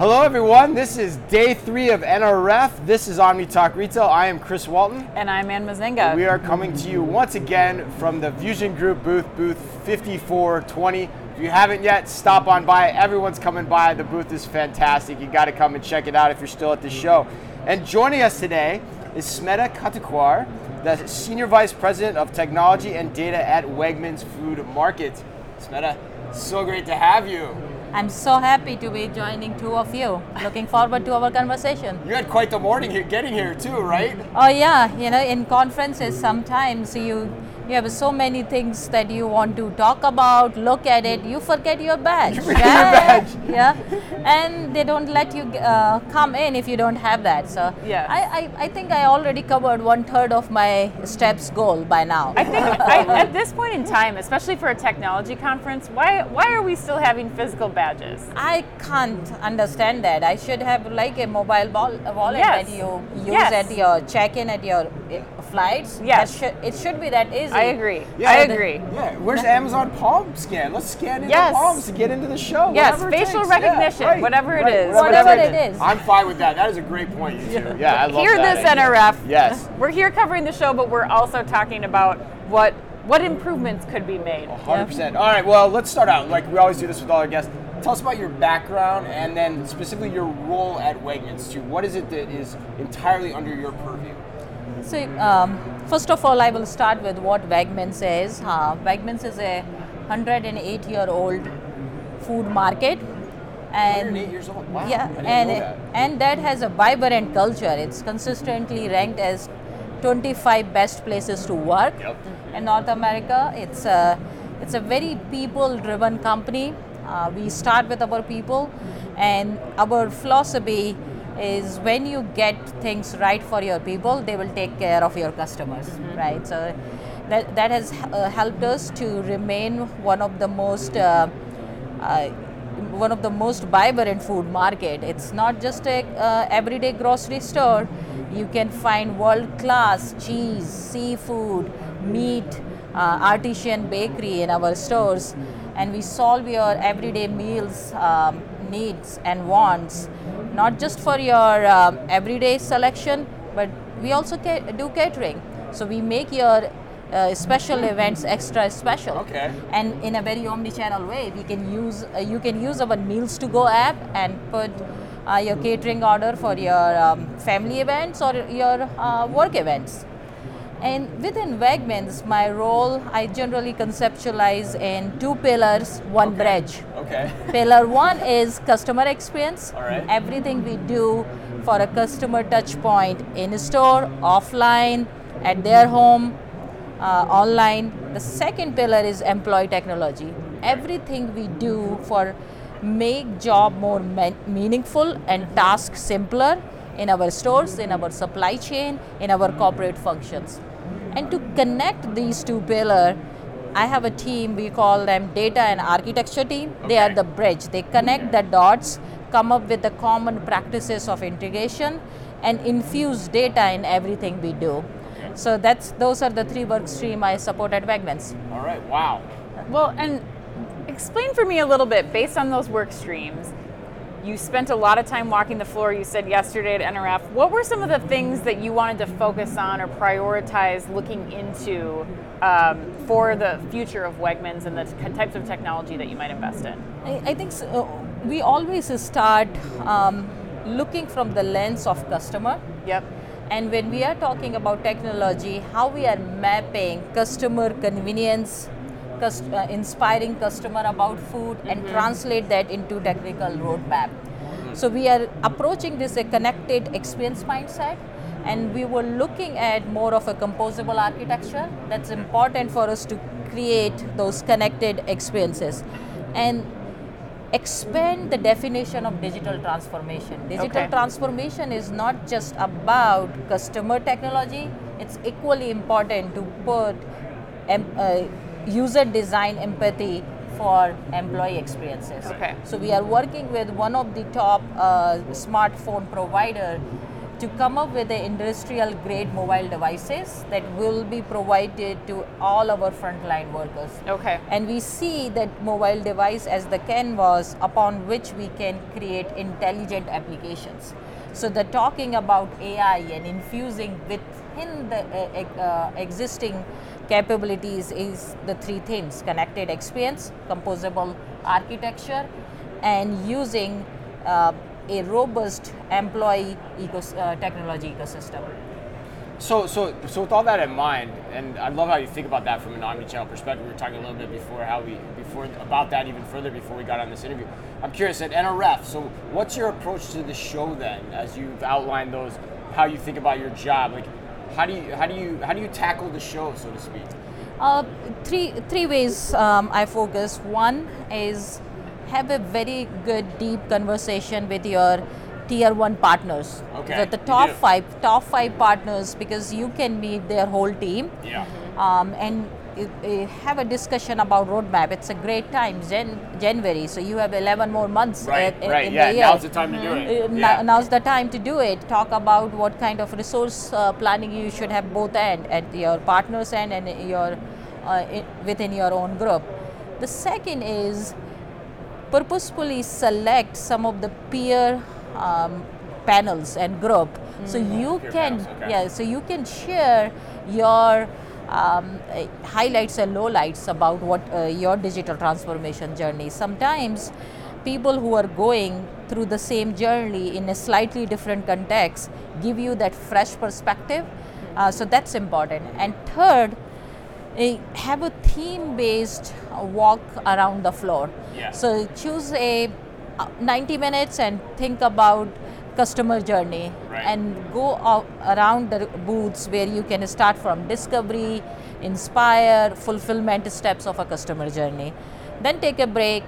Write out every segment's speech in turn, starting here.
Hello, everyone. This is day three of NRF. This is Omni Talk Retail. I am Chris Walton. And I'm Anne Mezzenga. We are coming to you once again from the VusionGroup booth, booth 5420. If you haven't yet, stop on by. Everyone's coming by. The booth is fantastic. You got to come and check it out if you're still at the show. And joining us today is Smita Katakwar, the Senior Vice President of Technology and Data at Wegmans Food Market. Smita, so great to have you. I'm so happy to be joining two of you. Looking forward to our conversation. You had quite the morning here, getting here too, right? Oh yeah, you know, in conferences sometimes you you have so many things that you want to talk about, look at it, you forget your badge. You forget your badge. Yeah, and they don't let you uh, come in if you don't have that. So Yes. I, I, I think I already covered one third of my steps goal by now. I think I, at this point in time, especially for a technology conference, why why are we still having physical badges? I can't understand that. I should have like a mobile ball, a wallet Yes. that you use Yes. at your check-in at your uh, flights. Yes. That should, it should be that easy. I agree. Yeah, I the- agree. Yeah, where's Amazon Palm scan? Let's scan into Yes. Palms to get into the show. Yes, facial takes. Yeah, recognition, right, whatever it right, is. Whatever takes. it is. I'm fine with that. That is a great point, you two. Yeah, I love Hear that this, idea. NRF. Yes. We're here covering the show, but we're also talking about what what improvements could be made. 100%. All right, well, let's start out. Like we always do this with all our guests. Tell us about your background and then specifically your role at Wegmans too. What is it that is entirely under your purview? So, um, first of all, I will start with what Wegmans is. Uh, Wegmans is a 108 year old food market. And years old. Wow. Yeah, and that. and that has a vibrant culture. It's consistently ranked as 25 best places to work Yep. in North America. It's a it's a very people-driven company. Uh, we start with our people, and our philosophy is when you get things right for your people, they will take care of your customers, right? So that that has uh, helped us to remain one of the most uh, uh, one of the most vibrant food market. It's not just a uh, everyday grocery store. You can find world class cheese, seafood, meat, uh, artisan bakery in our stores, and we solve your everyday meals um, needs and wants, not just for your um, everyday selection, but we also ca- do catering. So we make your uh, special events extra special Okay. and in a very omni-channel way we can use uh, you can use our meals to go app and put uh, your catering order for your um, family events or your uh, work events and within Wegmans my role I generally conceptualize in two pillars one bridge Okay. Pillar one is customer experience. All right. Everything we do for a customer touch point in store, offline, at their home, uh, online. The second pillar is employee technology. Everything we do for make job more me- meaningful and task simpler in our stores, in our supply chain, in our corporate functions. And to connect these two pillars, I have a team, we call them data and architecture team. They are the bridge. They connect the dots, come up with the common practices of integration, and infuse data in everything we do. So that's those are the three work stream I support at Wegmans. All right. Wow. Well, and explain for me a little bit based on those work streams. You spent a lot of time walking the floor. You said yesterday at NRF. What were some of the things that you wanted to focus on or prioritize looking into um, for the future of Wegmans and the t- types of technology that you might invest in? I, I think so, uh, we always start um, looking from the lens of customer. Yep. And when we are talking about technology, how we are mapping customer convenience, cus- uh, inspiring customer about food, and translate that into technical roadmap. So we are approaching this a connected experience mindset, and we were looking at more of a composable architecture. That's important for us to create those connected experiences, and expand the definition of digital transformation. Digital Okay. transformation is not just about customer technology, it's equally important to put em- uh, user design empathy for employee experiences. Okay. So we are working with one of the top uh, smartphone provider to come up with the industrial grade mobile devices that will be provided to all our frontline workers. Okay. And we see that mobile device as the canvas upon which we can create intelligent applications. So the talking about AI and infusing within the uh, existing capabilities is the three things: connected experience, composable architecture, and using uh, a robust employee ecos- uh, technology ecosystem. So, so, so with all that in mind, and I love how you think about that from an omni-channel perspective. We were talking a little bit before how we, before about that even further before we got on this interview. I'm curious at NRF. So, what's your approach to the show then, as you've outlined those, how you think about your job? Like, how do you, how do you, how do you tackle the show, so to speak? Uh, three three ways um, I focus. One is have a very good deep conversation with your tier one partners. Okay, The, the top five top five partners because you can meet their whole team. Yeah. Um, and have a discussion about roadmap. It's a great time, Jan- January. So you have 11 more months. Right. uh, in- right. in Yeah. the year. Now's the time to do it. Uh, now- Yeah. Now's the time to do it. Talk about what kind of resource uh, planning you should have both end at your partners end and your uh, i- within your own group. The second is purposefully select some of the peer um, panels and group so you Peer can panels, okay. yeah so you can share your um, uh, highlights and lowlights about what uh, your digital transformation journey. Sometimes people who are going through the same journey in a slightly different context give you that fresh perspective. Uh, so that's important. And third uh, have a theme based walk around the floor. Yeah. so choose a uh, 90 minutes and think about customer journey Right. and go around the booths where you can start from discovery inspire fulfillment steps of a customer journey then take a break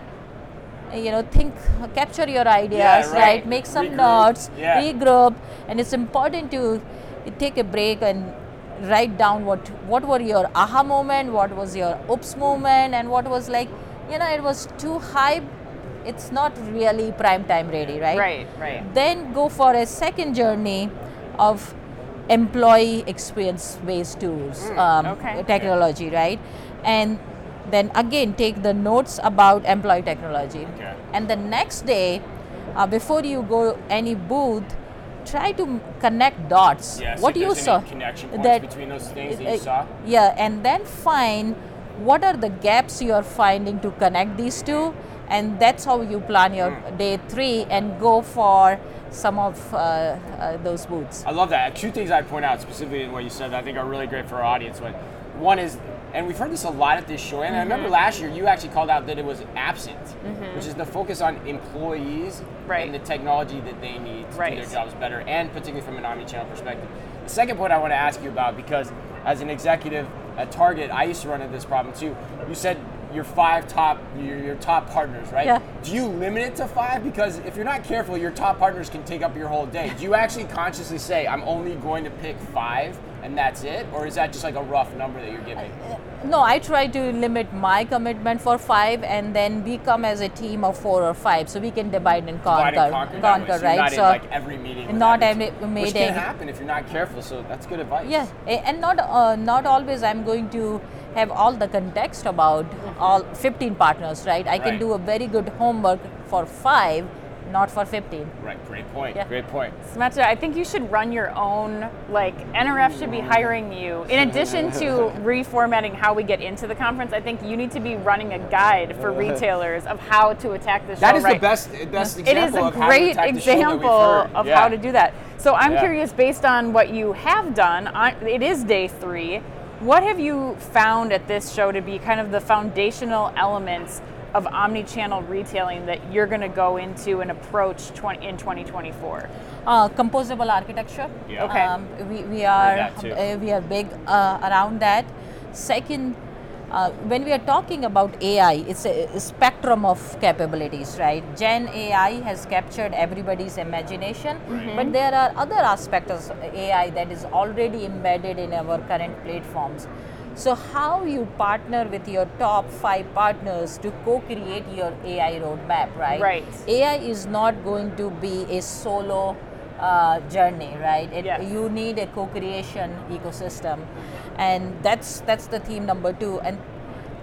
you know think capture your ideas right. right. make some Regroup. notes Yeah. regroup and it's important to take a break and write down what what were your aha moment what was your oops moment and what was like you know it was too hype it's not really prime time ready right Right, right. then go for a second journey of employee experience based tools um, okay. technology right and then again take the notes about employee technology Okay. and the next day uh, before you go any booth try to connect dots see what you saw connection points between those things that you uh, saw? yeah and then find what are the gaps you are finding to connect these two and that's how you plan your Hmm. day three and go for some of uh, uh, those booths I love that. Two things I'd point out specifically in what you said that I think are really great for our audience. One, one is, and we've heard this a lot at this show, and I remember Mm-hmm. last year you actually called out that it was absent, which is the focus on employees Right. and the technology that they need to Right. do their jobs better, and particularly from an omni-channel perspective. The second point I want to ask you about, because as an executive at Target, I used to run into this problem too. You said your five top, your, your top partners, right? Yeah. Do you limit it to five? Because if you're not careful, your top partners can take up your whole day. Do you actually consciously say, I'm only going to pick five and that's it? Or is that just like a rough number that you're giving? no i try to limit my commitment for five and then we come as a team of four or five so we can divide and conquer Divide and conquer, way, so right not so in like every meeting. not every team, Which can happen if you're not careful, so that's good advice. Yeah, and not uh, not always I'm going to have all the context about all 15 partners, right? I can Right. do a very good homework for five, not for 15. Right, great point. Yeah. Great point. Samantha, I think you should run your own, like, NRF should be hiring you. In addition to reformatting how we get into the conference, I think you need to be running a guide for retailers of how to attack the show. That is right. the best, best It is example a of how to great attack the show that example of Yeah. how to do that. So I'm Yeah. curious, based on what you have done, it is day three. What have you found at this show to be kind of the foundational elements of omni-channel retailing that you're going to go into and approach 20, in 2024? Uh, composable architecture. Yeah. Okay. Um, we, we are uh, we are big uh, around that. Second, uh, when we are talking about AI, it's a, a spectrum of capabilities, right? Gen AI has captured everybody's imagination, but there are other aspects of AI that is already embedded in our current platforms. So, how you partner with your top five partners to co-create your AI roadmap, right? Right. AI is not going to be a solo uh, journey, right? It, Yes. You need a co-creation ecosystem, and that's that's the theme number two. And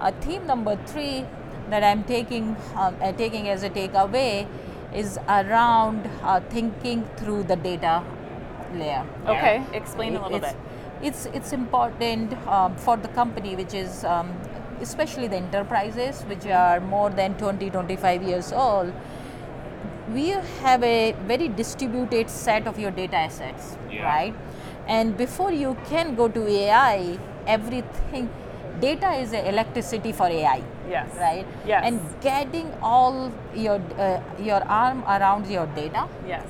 uh, theme number three that I'm taking um, uh, taking as a takeaway is around uh, thinking through the data layer. Okay, explain a little it's, bit. It's it's important um, for the company, which is um, especially the enterprises, which are more than 20, 25 years old. We have a very distributed set of your data assets, Yeah. right? And before you can go to AI, everything data is electricity for AI Yes. right Yes. and getting all your uh, your arm around your data Yes.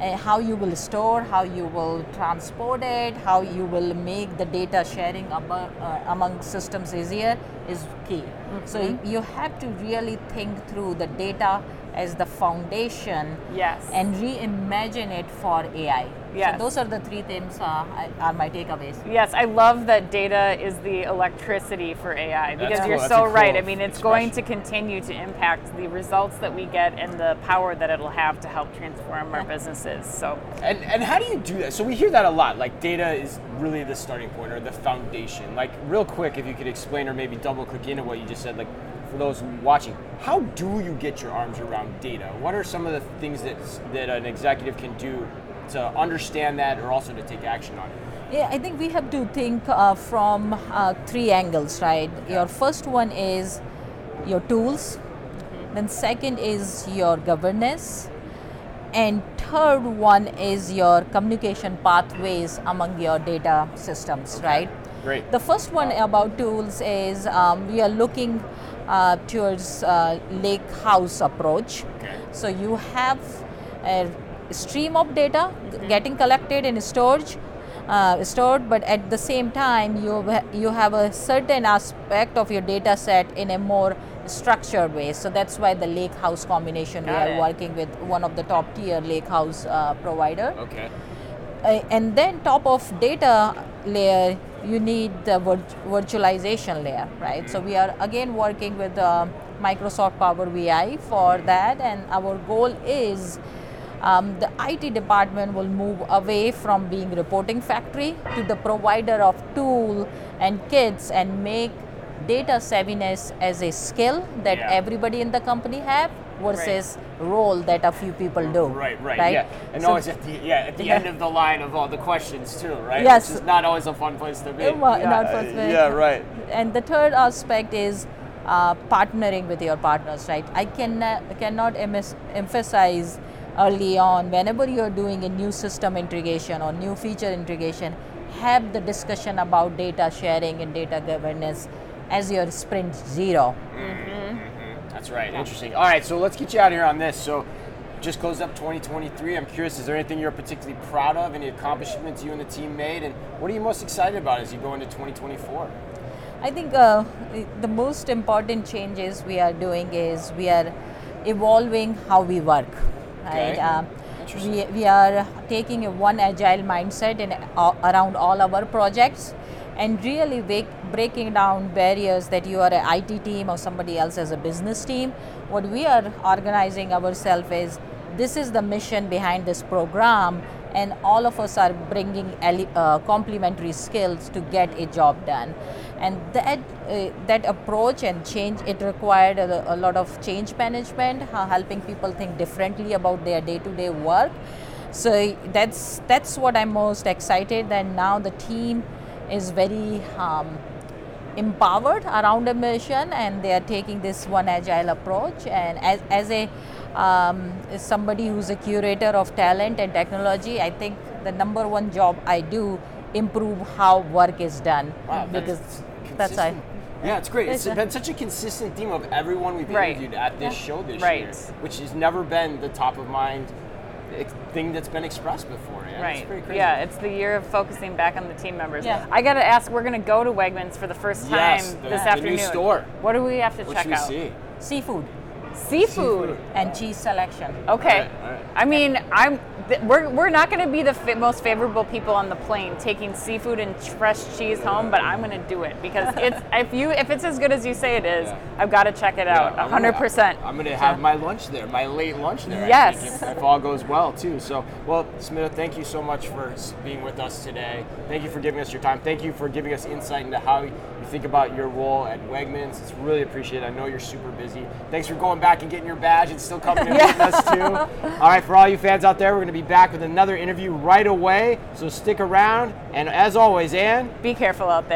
uh, how you will store, how you will transport it, how you will make the data sharing uh, among systems easier is key. So Mm-hmm. y- you have to really think through the data as the foundation Yes. and reimagine it for AI. Yes. So those are the three things uh, are my takeaways. Yes, I love that data is the electricity for AI because cool. you're That's so a right. cool I mean, it's going to continue to impact the results that we get and the power that it'll have to help transform our businesses. So, And and how do you do that? So we hear that a lot. Like data is really the starting point or the foundation. Like real quick, if you could explain or maybe double click into what you just said. Like for those watching, how do you get your arms around data? What are some of the things that that an executive can do to understand that or also to take action on it? Yeah, I think we have to think uh, from uh, three angles, right? Your first one is your tools, then second is your governance, and third one is your communication pathways among your data systems, right? Great. The first one about tools is um, we are looking uh, towards uh, lake house approach. Okay. So you have a stream of data getting collected and stored, uh, stored, but at the same time you ha- you have a certain aspect of your data set in a more structured way. So that's why the lake house combination we Got are it. working with one of the top tier lake house uh, provider. Okay. Uh, and then top of data layer you need the virt- virtualization layer right so we are again working with uh, microsoft Power BI for that and our goal is um, the IT department will move away from being reporting factory to the provider of tool and kits and make data savviness as a skill that Yeah. everybody in the company have versus role that a few people do Right, right, yeah. And So- always at the yeah, at the Yeah. end of the line of all the questions too, right? Yes. Which is not always a fun place to be. Uh, well, not Uh, first way. Yeah, right. And the third aspect is uh, partnering with your partners, right? I can cannot emis- emphasize early on whenever you're doing a new system integration or new feature integration, have the discussion about data sharing and data governance as your sprint zero. That's right. Interesting. All right, so let's get you out here on this. So, just closed up 2023. I'm curious, is there anything you're particularly proud of? Any accomplishments you and the team made? And what are you most excited about as you go into 2024? I think uh, the most important changes we are doing is we are evolving how we work. Right? Okay. Interesting. we, we are taking a one agile mindset in uh, around all our projects and really break, breaking down barriers that you are an IT team or somebody else as a business team. What we are organizing ourselves is this is the mission behind this program and all of us are bringing uh, complementary skills to get a job done and that uh, that approach and change it required a, a lot of change management uh, helping people think differently about their day-to-day work so that's that's what i'm most excited and now the team is very um, empowered around a mission and they are taking this one agile approach and as, as a um, as somebody who's a curator of talent and technology i think the number one job i do improve how work is done Wow, that's because that's I. Yeah, it's great. It's been such a consistent theme of everyone we've Right. interviewed at this show this Right. year, which has never been the top of mind thing that's been expressed before. Yeah, right. It's pretty crazy. Yeah, it's the year of focusing back on the team members. Yeah. I got to ask, we're going to go to Wegmans for the first time Yes, the- this the new afternoon. store. What do we have to What check we out? see? seafood Seafood. Seafood. and cheese selection Okay. All right, all right. I mean, I'm th- we're, we're not going to be the fa- most favorable people on the plane taking seafood and fresh cheese home, but I'm going to do it because it's if you if it's as good as you say it is, Yeah. I've got to check it out. Gonna- 100%. I'm going to have my lunch there, my late lunch there. Yes. think, if, if all goes well, too. So, well, Smita, thank you so much for being with us today. Thank you for giving us your time. Thank you for giving us insight into how you think about your role at Wegmans. It's really appreciated. I know you're super busy. Thanks for going back and getting your badge and still coming in with us, too. All right, for all you fans out there, we're going to be back with another interview right away. So stick around. And as always, Anne, Be careful out there.